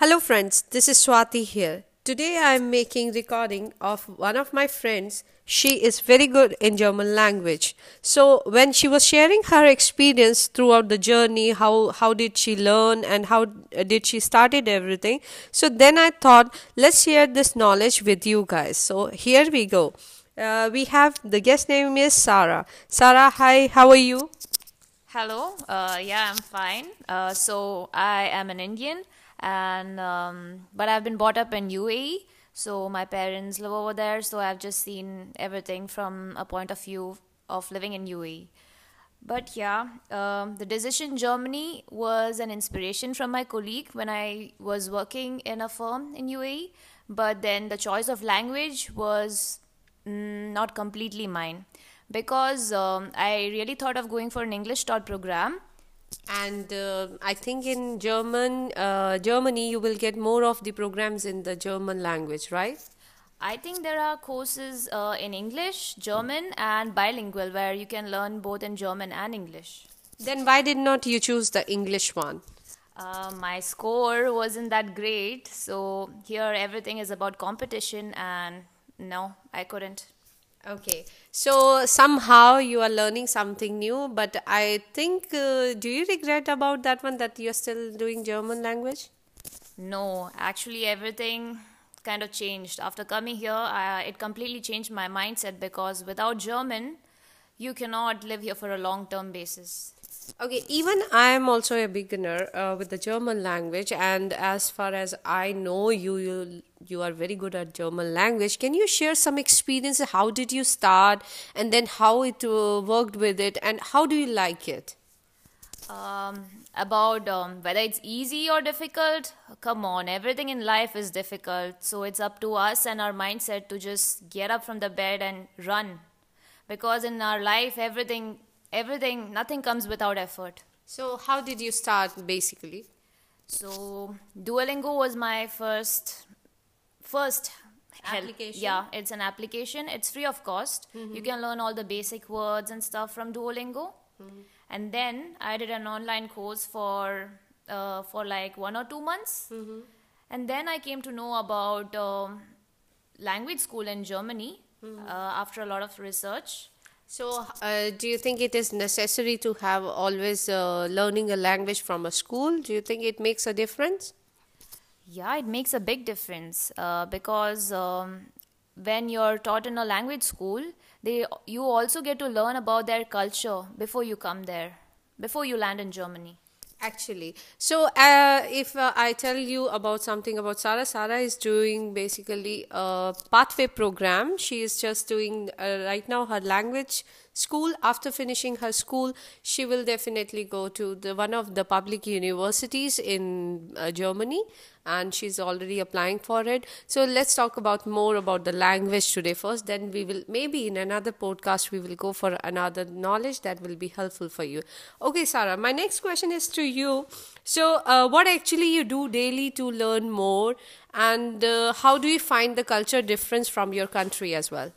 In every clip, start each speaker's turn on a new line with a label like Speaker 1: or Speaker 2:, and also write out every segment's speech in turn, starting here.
Speaker 1: Hello friends, this is Swati here. Today I am making recording of one of my friends. She is very good in German language. So when she was sharing her experience throughout the journey, how how did she learn and how did she started everything. So then I thought let's share this knowledge with you guys. So here we go. Uh, we have the guest name is Sarah. Sarah, hi, how are you?
Speaker 2: Hello. Uh, yeah, I'm fine. Uh, so I am an Indian, and um, but I've been brought up in UAE. So my parents live over there. So I've just seen everything from a point of view of living in UAE. But yeah, um, the decision Germany was an inspiration from my colleague when I was working in a firm in UAE. But then the choice of language was mm, not completely mine because um, I really thought of going for an English taught program.
Speaker 1: And uh, I think in German, uh, Germany, you will get more of the programs in the German language, right?
Speaker 2: I think there are courses uh, in English, German, and bilingual where you can learn both in German and English.
Speaker 1: Then why did not you choose the English one?
Speaker 2: Uh, my score wasn't that great, so here everything is about competition, and no, I couldn't.
Speaker 1: Okay, so somehow you are learning something new, but I think, uh, do you regret about that one that you're still doing German language?
Speaker 2: No, actually, everything kind of changed. After coming here, I, it completely changed my mindset because without German, you cannot live here for a long term basis.
Speaker 1: Okay, even I am also a beginner uh, with the German language, and as far as I know, you, you you are very good at German language. Can you share some experience? How did you start, and then how it uh, worked with it, and how do you like it?
Speaker 2: Um, about um, whether it's easy or difficult, come on, everything in life is difficult. So it's up to us and our mindset to just get up from the bed and run. Because in our life, everything everything nothing comes without effort
Speaker 1: so how did you start basically
Speaker 2: so duolingo was my first first
Speaker 1: application
Speaker 2: yeah it's an application it's free of cost mm-hmm. you can learn all the basic words and stuff from duolingo mm-hmm. and then i did an online course for uh, for like one or two months mm-hmm. and then i came to know about um, language school in germany mm-hmm. uh, after a lot of research
Speaker 1: so, uh, do you think it is necessary to have always uh, learning a language from a school? Do you think it makes a difference?
Speaker 2: Yeah, it makes a big difference uh, because um, when you're taught in a language school, they you also get to learn about their culture before you come there, before you land in Germany.
Speaker 1: Actually, so uh, if uh, I tell you about something about Sarah, Sarah is doing basically a pathway program. She is just doing uh, right now her language school. After finishing her school, she will definitely go to the one of the public universities in uh, Germany and she's already applying for it. So let's talk about more about the language today first. Then we will maybe in another podcast we will go for another knowledge that will be helpful for you. Okay, Sarah, my next question is to you. So, uh, what actually you do daily to learn more, and uh, how do you find the culture difference from your country as well?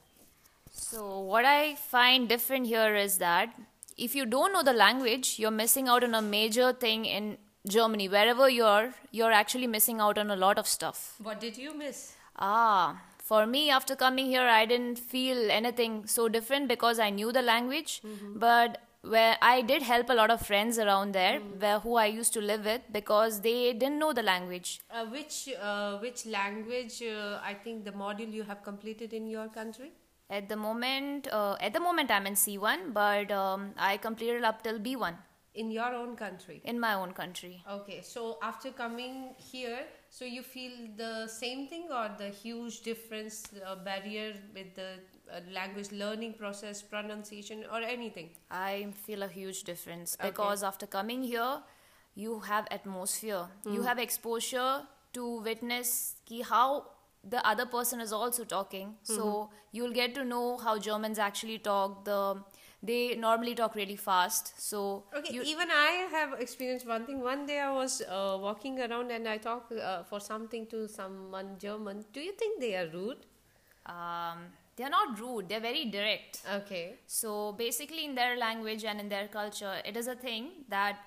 Speaker 2: So, what I find different here is that if you don't know the language, you're missing out on a major thing in Germany, wherever you're, you're actually missing out on a lot of stuff.
Speaker 1: What did you miss?
Speaker 2: Ah, for me, after coming here, I didn't feel anything so different because I knew the language. Mm-hmm. But where I did help a lot of friends around there, mm. where who I used to live with, because they didn't know the language.
Speaker 1: Uh, which uh, which language? Uh, I think the module you have completed in your country.
Speaker 2: At the moment, uh, at the moment I'm in C1, but um, I completed up till B1
Speaker 1: in your own country
Speaker 2: in my own country
Speaker 1: okay so after coming here so you feel the same thing or the huge difference uh, barrier with the uh, language learning process pronunciation or anything
Speaker 2: i feel a huge difference okay. because after coming here you have atmosphere mm. you hmm. have exposure to witness ki how the other person is also talking. Mm-hmm. so you'll get to know how germans actually talk. The they normally talk really fast. So
Speaker 1: okay you, even i have experienced one thing. One day i was uh, walking around and i talked uh, for something to someone german. Do you think they are rude?
Speaker 2: Um, they're not rude. They're very direct.
Speaker 1: Okay.
Speaker 2: So basically in their language and in their culture it is a thing that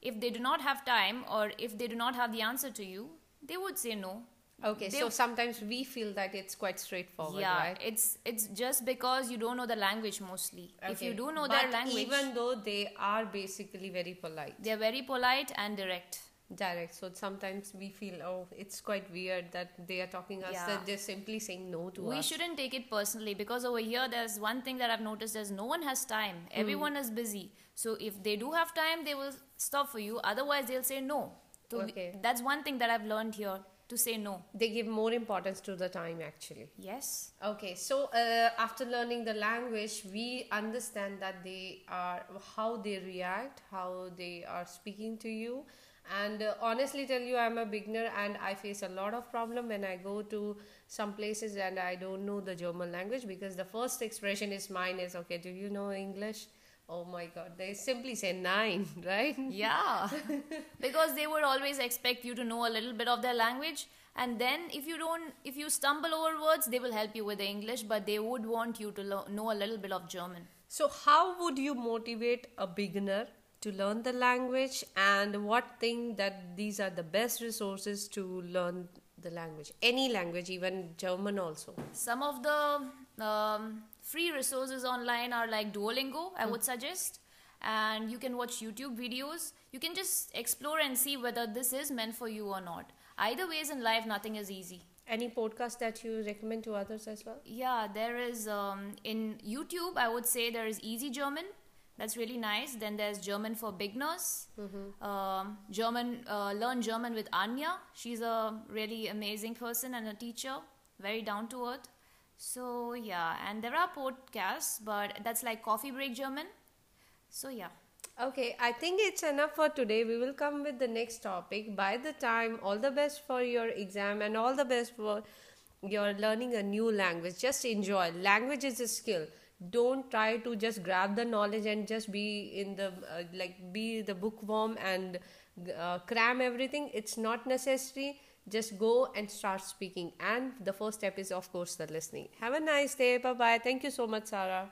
Speaker 2: if they do not have time or if they do not have the answer to you they would say no.
Speaker 1: Okay, so sometimes we feel that it's quite straightforward,
Speaker 2: yeah,
Speaker 1: right?
Speaker 2: it's it's just because you don't know the language mostly. If you do know
Speaker 1: but
Speaker 2: their language,
Speaker 1: even though they are basically very polite,
Speaker 2: they're very polite and direct.
Speaker 1: direct, so sometimes we feel, oh, it's quite weird that they are talking us
Speaker 2: Yeah.
Speaker 1: that they're simply saying no to
Speaker 2: we
Speaker 1: us.
Speaker 2: We shouldn't take it personally because over here there's one thing that I've noticed is no one has time.
Speaker 1: Hmm.
Speaker 2: Everyone is busy. So if they do have time, they will stop for you. Otherwise, they'll say no. So we-
Speaker 1: Okay.
Speaker 2: that's one thing that I've learned here to say no.
Speaker 1: They give more importance to the time, actually.
Speaker 2: Yes.
Speaker 1: Okay, so uh, after learning the language, we understand that they are how they react, how they are speaking to you. And uh, honestly, tell you, I'm a beginner and I face a lot of problem when I go to some places and I don't know the German language because the first expression is mine is okay. Do you know English? Oh my God, they simply say nein, right?
Speaker 2: Yeah. because they would always expect you to know a little bit of their language. And then if you don't, if you stumble over words, they will help you with the English, but they would want you to lo- know a little bit of German.
Speaker 1: So, how would you motivate a beginner to learn the language, and what thing that these are the best resources to learn the language? Any language, even German, also.
Speaker 2: Some of the um, free resources online are like Duolingo, I would suggest. And you can watch YouTube videos. You can just explore and see whether this is meant for you or not. Either ways in life, nothing is easy.
Speaker 1: Any podcast that you recommend to others as well?
Speaker 2: Yeah, there is um, in YouTube, I would say there is Easy German. That's really nice. Then there's German for beginners. Um, German, uh, learn German with Anja. She's a really amazing person and a teacher, very down to earth. So yeah, and there are podcasts, but that's like coffee break German. So yeah.
Speaker 1: Okay, I think it's enough for today. We will come with the next topic. By the time, all the best for your exam and all the best for your learning a new language. Just enjoy. Language is a skill. Don't try to just grab the knowledge and just be in the uh, like be the bookworm and uh, cram everything. It's not necessary. Just go and start speaking. And the first step is, of course, the listening. Have a nice day. Bye bye. Thank you so much, Sarah.